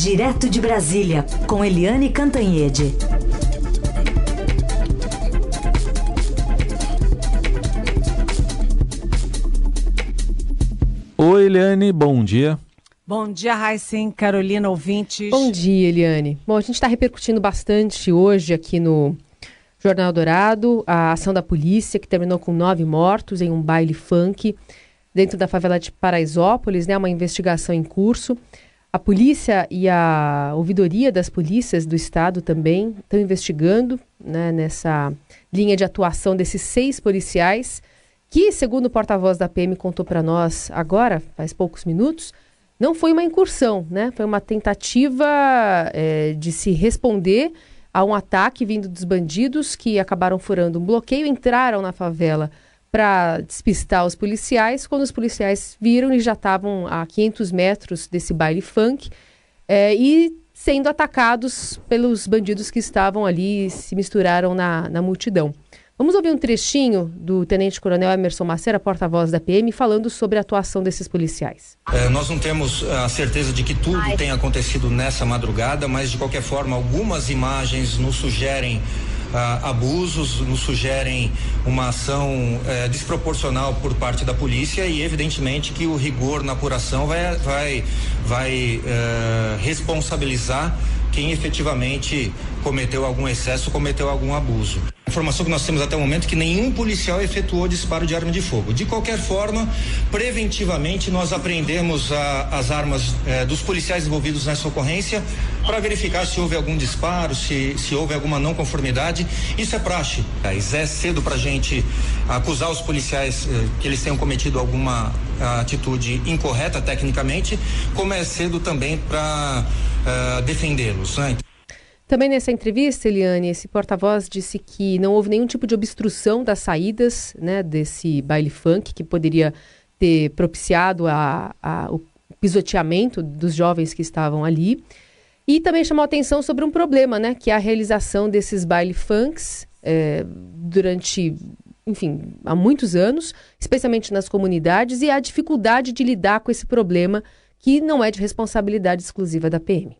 Direto de Brasília, com Eliane Cantanhede. Oi, Eliane, bom dia. Bom dia, Raíssen, Carolina, ouvintes. Bom dia, Eliane. Bom, a gente está repercutindo bastante hoje aqui no Jornal Dourado a ação da polícia, que terminou com nove mortos em um baile funk dentro da favela de Paraisópolis, né? Uma investigação em curso. A polícia e a ouvidoria das polícias do estado também estão investigando né, nessa linha de atuação desses seis policiais, que, segundo o porta-voz da PM contou para nós agora, faz poucos minutos, não foi uma incursão, né? Foi uma tentativa é, de se responder a um ataque vindo dos bandidos que acabaram furando um bloqueio, entraram na favela para despistar os policiais. Quando os policiais viram, eles já estavam a 500 metros desse baile funk é, e sendo atacados pelos bandidos que estavam ali se misturaram na, na multidão. Vamos ouvir um trechinho do Tenente Coronel Emerson Macera, porta-voz da PM, falando sobre a atuação desses policiais. É, nós não temos a certeza de que tudo tenha acontecido nessa madrugada, mas de qualquer forma, algumas imagens nos sugerem ah, abusos, nos sugerem uma ação eh, desproporcional por parte da polícia e evidentemente que o rigor na apuração vai, vai, vai eh, responsabilizar quem efetivamente cometeu algum excesso, cometeu algum abuso. A informação que nós temos até o momento é que nenhum policial efetuou disparo de arma de fogo. De qualquer forma, preventivamente nós apreendemos a, as armas eh, dos policiais envolvidos nessa ocorrência para verificar se houve algum disparo, se, se houve alguma não conformidade. Isso é praxe. Mas é cedo para a gente acusar os policiais eh, que eles tenham cometido alguma atitude incorreta tecnicamente, como é cedo também para uh, defendê-los. Né? Também nessa entrevista, Eliane, esse porta-voz disse que não houve nenhum tipo de obstrução das saídas né, desse baile funk que poderia ter propiciado a, a, o pisoteamento dos jovens que estavam ali. E também chamou atenção sobre um problema, né, que é a realização desses baile funks é, durante, enfim, há muitos anos, especialmente nas comunidades, e a dificuldade de lidar com esse problema que não é de responsabilidade exclusiva da PM.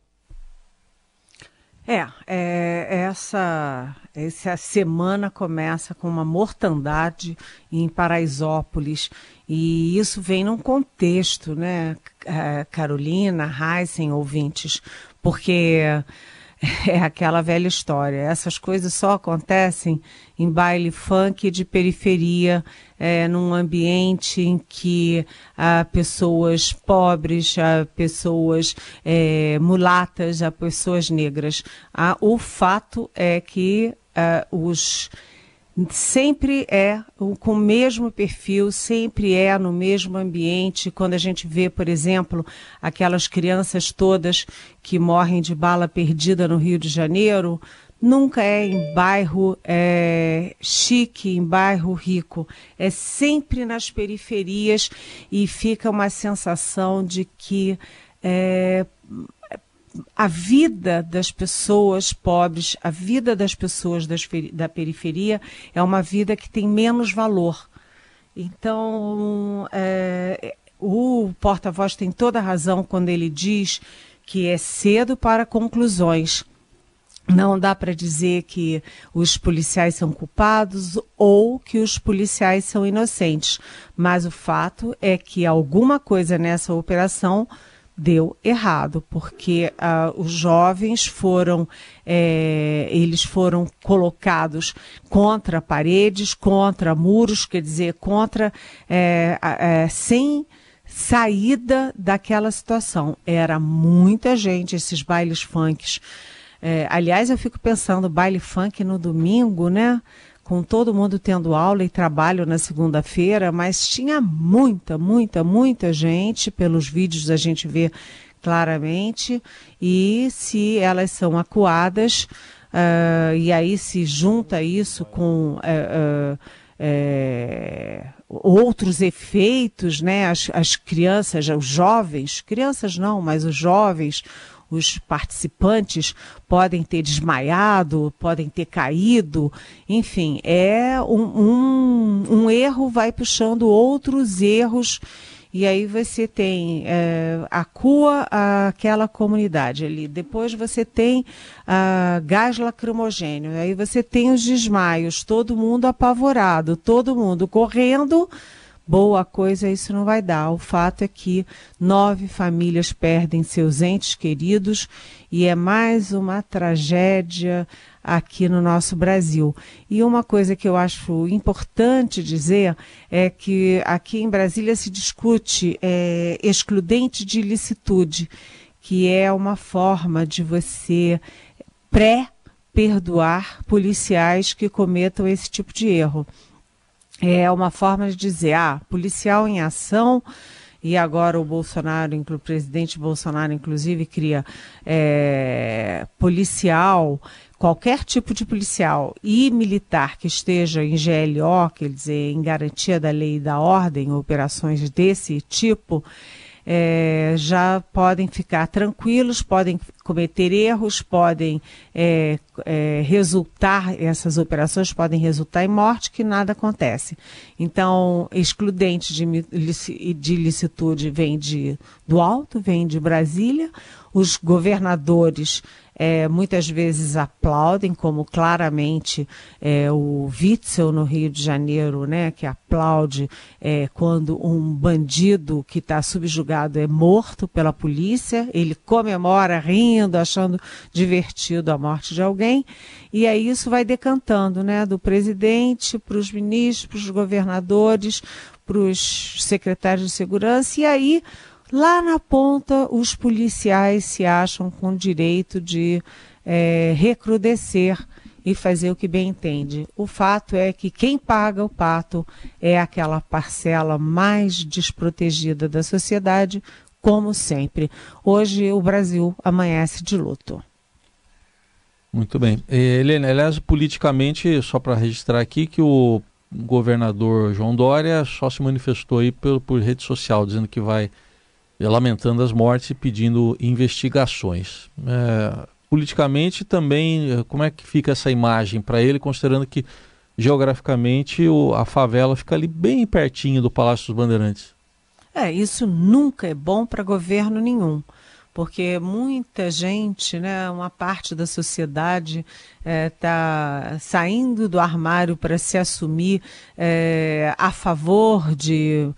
É, é, essa, essa semana começa com uma mortandade em Paraisópolis. E isso vem num contexto, né, Carolina, Heisen, ouvintes, porque é aquela velha história. Essas coisas só acontecem em baile funk de periferia, é, num ambiente em que há pessoas pobres, há pessoas é, mulatas, há pessoas negras. Ah, o fato é que ah, os sempre é com o mesmo perfil, sempre é no mesmo ambiente. Quando a gente vê, por exemplo, aquelas crianças todas que morrem de bala perdida no Rio de Janeiro, nunca é em bairro é, chique, em bairro rico. É sempre nas periferias e fica uma sensação de que é, a vida das pessoas pobres, a vida das pessoas das, da periferia é uma vida que tem menos valor. Então, é, o porta-voz tem toda a razão quando ele diz que é cedo para conclusões. Não dá para dizer que os policiais são culpados ou que os policiais são inocentes, mas o fato é que alguma coisa nessa operação deu errado, porque uh, os jovens foram, é, eles foram colocados contra paredes, contra muros, quer dizer, contra, é, é, sem saída daquela situação. Era muita gente, esses bailes funks. Aliás, eu fico pensando, baile funk no domingo, né? Com todo mundo tendo aula e trabalho na segunda-feira, mas tinha muita, muita, muita gente, pelos vídeos a gente vê claramente, e se elas são acuadas, uh, e aí se junta isso com. Uh, uh, outros efeitos, né? As, as crianças, os jovens, crianças não, mas os jovens, os participantes podem ter desmaiado, podem ter caído, enfim, é um, um, um erro vai puxando outros erros e aí você tem é, acua aquela comunidade ali. Depois você tem uh, gás lacrimogênio, aí você tem os desmaios, todo mundo apavorado, todo mundo correndo boa coisa isso não vai dar. O fato é que nove famílias perdem seus entes queridos e é mais uma tragédia aqui no nosso Brasil. E uma coisa que eu acho importante dizer é que aqui em Brasília se discute é, excludente de ilicitude, que é uma forma de você pré-perdoar policiais que cometam esse tipo de erro é uma forma de dizer, ah, policial em ação, e agora o Bolsonaro, o presidente Bolsonaro, inclusive, cria é, policial, qualquer tipo de policial e militar que esteja em GLO, quer dizer, em garantia da lei e da ordem, operações desse tipo, é, já podem ficar tranquilos, podem cometer erros, podem é, é, resultar, essas operações podem resultar em morte, que nada acontece. Então, excludente de, de licitude vem de, do alto, vem de Brasília, os governadores é, muitas vezes aplaudem, como claramente é, o Witzel no Rio de Janeiro, né, que aplaude é, quando um bandido que está subjugado é morto pela polícia, ele comemora rindo, achando divertido a morte de alguém, e aí isso vai decantando, né, do presidente para os ministros, para os governadores, para os secretários de segurança, e aí Lá na ponta, os policiais se acham com direito de é, recrudescer e fazer o que bem entende. O fato é que quem paga o pato é aquela parcela mais desprotegida da sociedade, como sempre. Hoje o Brasil amanhece de luto. Muito bem. Helena, aliás, politicamente, só para registrar aqui que o governador João Dória só se manifestou aí por, por rede social, dizendo que vai lamentando as mortes e pedindo investigações. É, politicamente também, como é que fica essa imagem para ele, considerando que geograficamente o, a favela fica ali bem pertinho do Palácio dos Bandeirantes? É, isso nunca é bom para governo nenhum porque muita gente, né, uma parte da sociedade está é, saindo do armário para se assumir é, a favor de,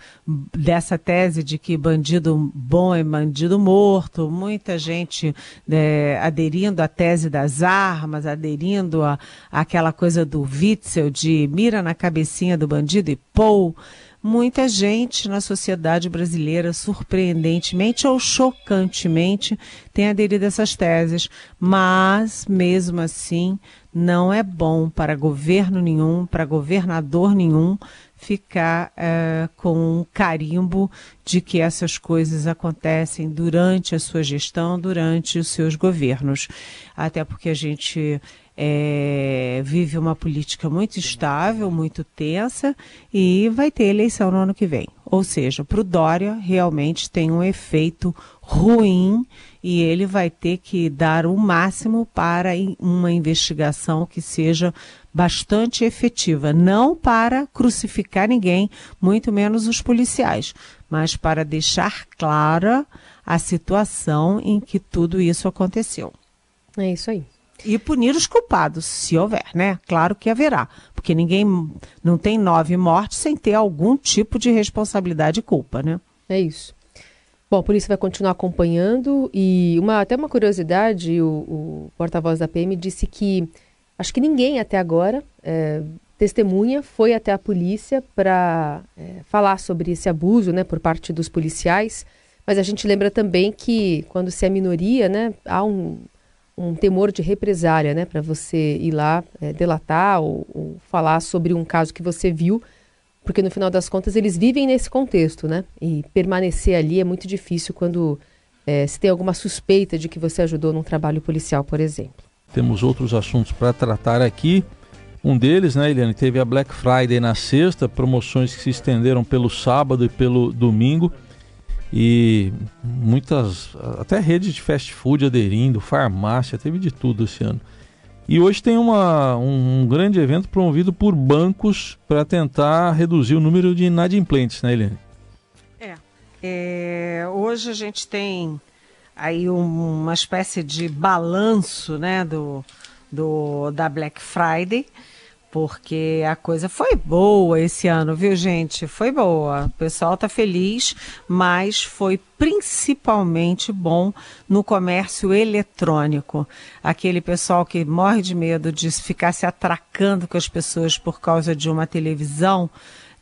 dessa tese de que bandido bom é bandido morto, muita gente é, aderindo à tese das armas, aderindo à, àquela coisa do Witzel de mira na cabecinha do bandido e pou muita gente na sociedade brasileira, surpreendentemente ou chocantemente, tem aderido a essas teses, mas, mesmo assim, não é bom para governo nenhum, para governador nenhum, ficar é, com um carimbo de que essas coisas acontecem durante a sua gestão, durante os seus governos. Até porque a gente é, vive uma política muito estável, muito tensa e vai ter eleição no ano que vem. Ou seja, para o Dória realmente tem um efeito ruim e ele vai ter que dar o máximo para uma investigação que seja bastante efetiva, não para crucificar ninguém, muito menos os policiais, mas para deixar clara a situação em que tudo isso aconteceu. É isso aí e punir os culpados, se houver, né? Claro que haverá, porque ninguém não tem nove mortes sem ter algum tipo de responsabilidade e culpa, né? É isso. Bom, a polícia vai continuar acompanhando e uma, até uma curiosidade, o, o porta-voz da PM disse que acho que ninguém até agora é, testemunha foi até a polícia para é, falar sobre esse abuso, né, por parte dos policiais. Mas a gente lembra também que quando se é minoria, né, há um, um temor de represália, né, para você ir lá é, delatar ou, ou, falar sobre um caso que você viu, porque no final das contas eles vivem nesse contexto, né, e permanecer ali é muito difícil quando é, se tem alguma suspeita de que você ajudou num trabalho policial, por exemplo. Temos outros assuntos para tratar aqui. Um deles, né, Eliane, teve a Black Friday na sexta, promoções que se estenderam pelo sábado e pelo domingo e muitas, até redes de fast food aderindo, farmácia, teve de tudo esse ano. E hoje tem uma, um, um grande evento promovido por bancos para tentar reduzir o número de inadimplentes, né, Eliane? É. É, hoje a gente tem aí um, uma espécie de balanço né, do, do, da Black Friday porque a coisa foi boa esse ano, viu, gente? Foi boa. O pessoal tá feliz, mas foi principalmente bom no comércio eletrônico. Aquele pessoal que morre de medo de ficar se atracando com as pessoas por causa de uma televisão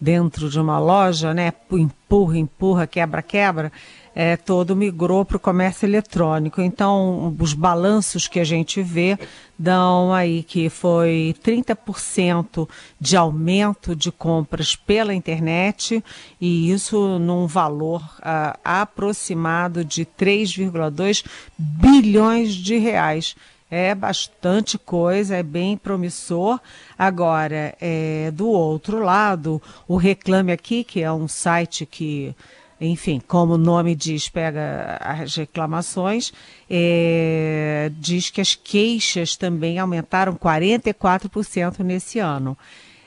dentro de uma loja, né? Empurra, empurra, quebra, quebra é, todo migrou para o comércio eletrônico. Então, os balanços que a gente vê dão aí que foi 30% de aumento de compras pela internet e isso num valor uh, aproximado de 3,2 bilhões de reais. É bastante coisa, é bem promissor. Agora, é, do outro lado, o Reclame Aqui, que é um site que enfim, como o nome diz, pega as reclamações, é, diz que as queixas também aumentaram 44% nesse ano.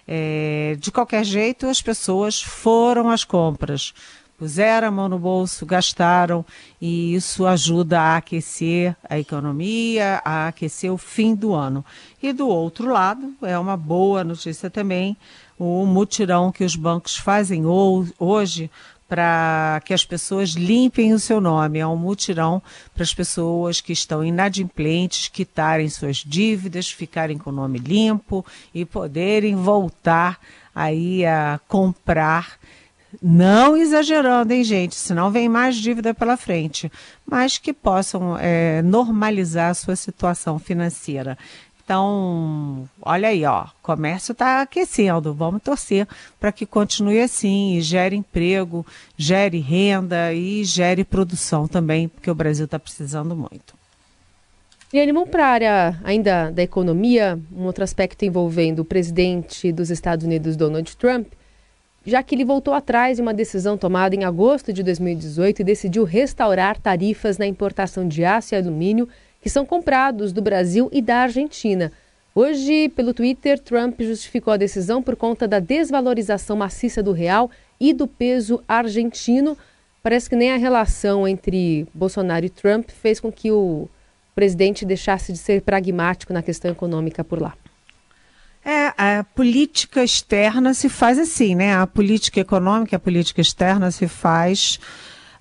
É, de qualquer jeito, as pessoas foram às compras, puseram a mão no bolso, gastaram, e isso ajuda a aquecer a economia, a aquecer o fim do ano. E do outro lado, é uma boa notícia também, o mutirão que os bancos fazem hoje para que as pessoas limpem o seu nome. É um mutirão para as pessoas que estão inadimplentes quitarem suas dívidas, ficarem com o nome limpo e poderem voltar aí a comprar. Não exagerando, hein, gente? Senão vem mais dívida pela frente, mas que possam é, normalizar a sua situação financeira. Então, olha aí, ó, comércio está aquecendo. Vamos torcer para que continue assim e gere emprego, gere renda e gere produção também, porque o Brasil está precisando muito. E vamos para a área ainda da economia, um outro aspecto envolvendo o presidente dos Estados Unidos, Donald Trump, já que ele voltou atrás em uma decisão tomada em agosto de 2018 e decidiu restaurar tarifas na importação de aço e alumínio que são comprados do Brasil e da Argentina. Hoje, pelo Twitter, Trump justificou a decisão por conta da desvalorização maciça do real e do peso argentino. Parece que nem a relação entre Bolsonaro e Trump fez com que o presidente deixasse de ser pragmático na questão econômica por lá. É, a política externa se faz assim, né? A política econômica, a política externa se faz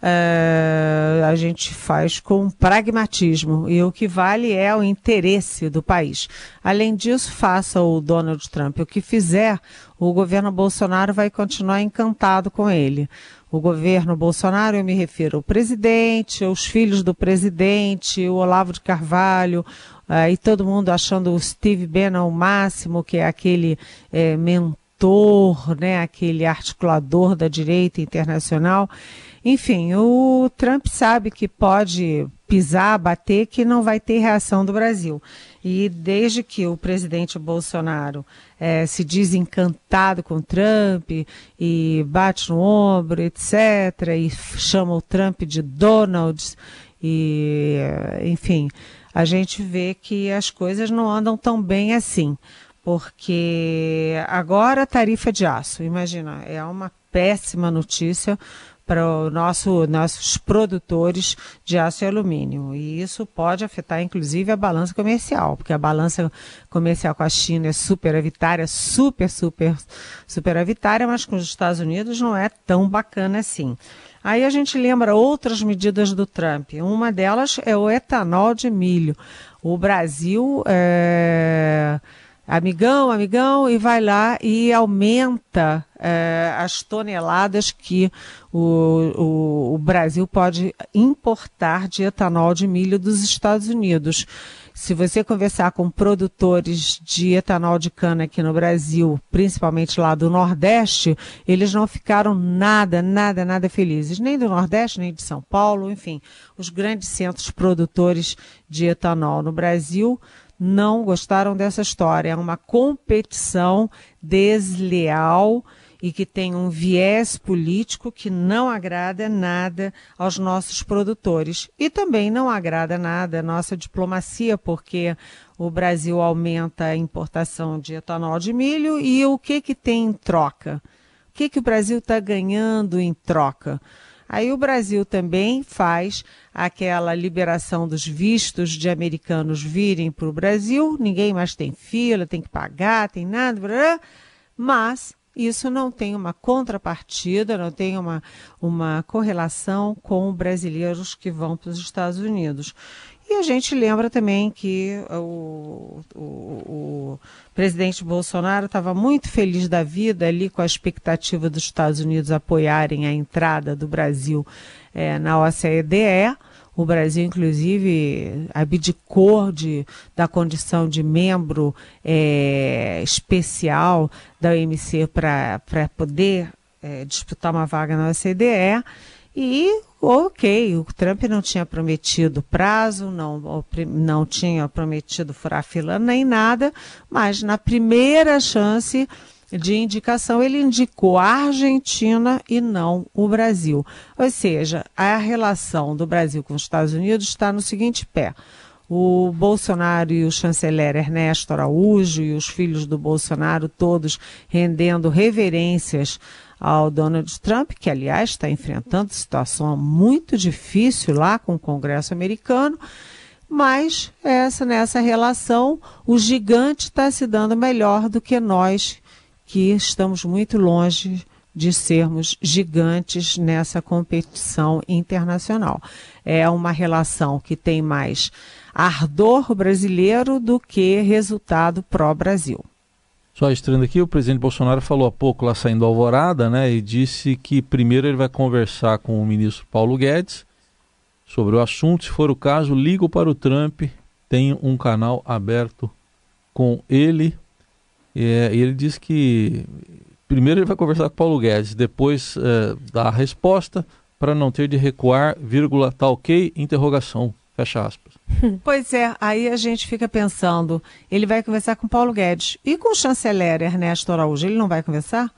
uh, a gente faz com pragmatismo e o que vale é o interesse do país. Além disso, faça o Donald Trump o que fizer, o governo Bolsonaro vai continuar encantado com ele. O governo Bolsonaro, eu me refiro ao presidente, os filhos do presidente, o Olavo de Carvalho, uh, e todo mundo achando o Steve Bannon o máximo, que é aquele é, mentor, né, aquele articulador da direita internacional. Enfim, o Trump sabe que pode pisar, bater, que não vai ter reação do Brasil. E desde que o presidente Bolsonaro é, se diz encantado com Trump e bate no ombro, etc., e chama o Trump de Donald, e enfim, a gente vê que as coisas não andam tão bem assim. Porque agora tarifa de aço, imagina, é uma péssima notícia para o nosso, nossos produtores de aço e alumínio. E isso pode afetar, inclusive, a balança comercial, porque a balança comercial com a China é superavitária, super, super superavitária, mas com os Estados Unidos não é tão bacana assim. Aí a gente lembra outras medidas do Trump. Uma delas é o etanol de milho. O Brasil é amigão, amigão, e vai lá e aumenta é, as toneladas que o, o, o, Brasil pode importar de etanol de milho dos Estados Unidos. Se você conversar com produtores de etanol de cana aqui no Brasil, principalmente lá do Nordeste, eles não ficaram nada, nada, nada felizes, nem do Nordeste, nem de São Paulo, enfim, os grandes centros produtores de etanol no Brasil não gostaram dessa história. É uma competição desleal e que tem um viés político que não agrada nada aos nossos produtores. E também não agrada nada a nossa diplomacia, porque o Brasil aumenta a importação de etanol de milho e o que, que tem em troca? O que, que o Brasil está ganhando em troca? Aí o Brasil também faz aquela liberação dos vistos de americanos virem para o Brasil, ninguém mais tem fila, tem que pagar, tem nada, mas isso não tem uma contrapartida, não tem uma, uma correlação com brasileiros que vão para os Estados Unidos. E a gente lembra também que o, o, o presidente Bolsonaro estava muito feliz da vida ali com a expectativa dos Estados Unidos apoiarem a entrada do Brasil é, na OCDE. O Brasil, inclusive, abdicou de, da condição de membro é, especial da OMC para poder é, disputar uma vaga na OCDE. E, ok, o Trump não tinha prometido prazo, não, não tinha prometido furar fila nem nada, mas na primeira chance de indicação, ele indicou a Argentina e não o Brasil. Ou seja, a relação do Brasil com os Estados Unidos está no seguinte pé. O Bolsonaro e o chanceler Ernesto Araújo e os filhos do Bolsonaro todos rendendo reverências ao Donald Trump, que aliás está enfrentando situação muito difícil lá com o Congresso americano, mas essa nessa relação o gigante está se dando melhor do que nós que estamos muito longe de sermos gigantes nessa competição internacional. É uma relação que tem mais ardor brasileiro do que resultado pró-Brasil. Só estreando aqui, o presidente Bolsonaro falou há pouco lá saindo Alvorada, né, e disse que primeiro ele vai conversar com o ministro Paulo Guedes sobre o assunto. Se for o caso, ligo para o Trump, tenho um canal aberto com ele, e ele diz que primeiro ele vai conversar com Paulo Guedes, depois é, dá a resposta para não ter de recuar, vírgula, tá ok, interrogação, fecha aspas. Pois é, aí a gente fica pensando, ele vai conversar com Paulo Guedes e com o chanceler Ernesto Araújo, ele não vai conversar?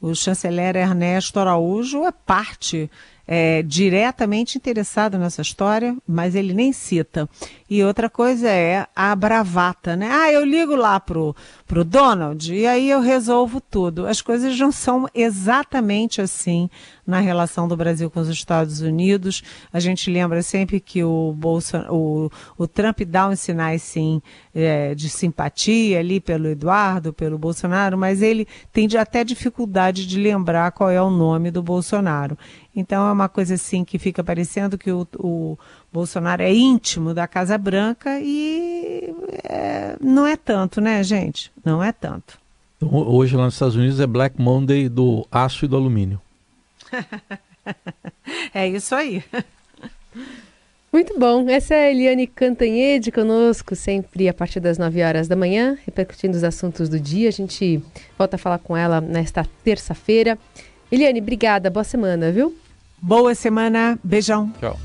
O chanceler Ernesto Araújo é parte é, diretamente interessado nessa história, mas ele nem cita. E outra coisa é a bravata, né? Ah, eu ligo lá pro, pro Donald e aí eu resolvo tudo. As coisas não são exatamente assim na relação do Brasil com os Estados Unidos. A gente lembra sempre que o, Bolson, o, o Trump dá uns sinais, sim, é, de simpatia ali pelo Eduardo, pelo Bolsonaro, mas ele tem até dificuldade de lembrar qual é o nome do Bolsonaro. Então é uma coisa assim que fica parecendo que o, o Bolsonaro é íntimo da Casa Branca e é, não é tanto, né, gente? Não é tanto. Então, hoje lá nos Estados Unidos é Black Monday do aço e do alumínio. é isso aí. Muito bom. Essa é a Eliane Cantanhede conosco, sempre a partir das 9 horas da manhã, repercutindo os assuntos do dia. A gente volta a falar com ela nesta terça-feira. Eliane, obrigada. Boa semana, viu? Boa semana. Beijão. Tchau.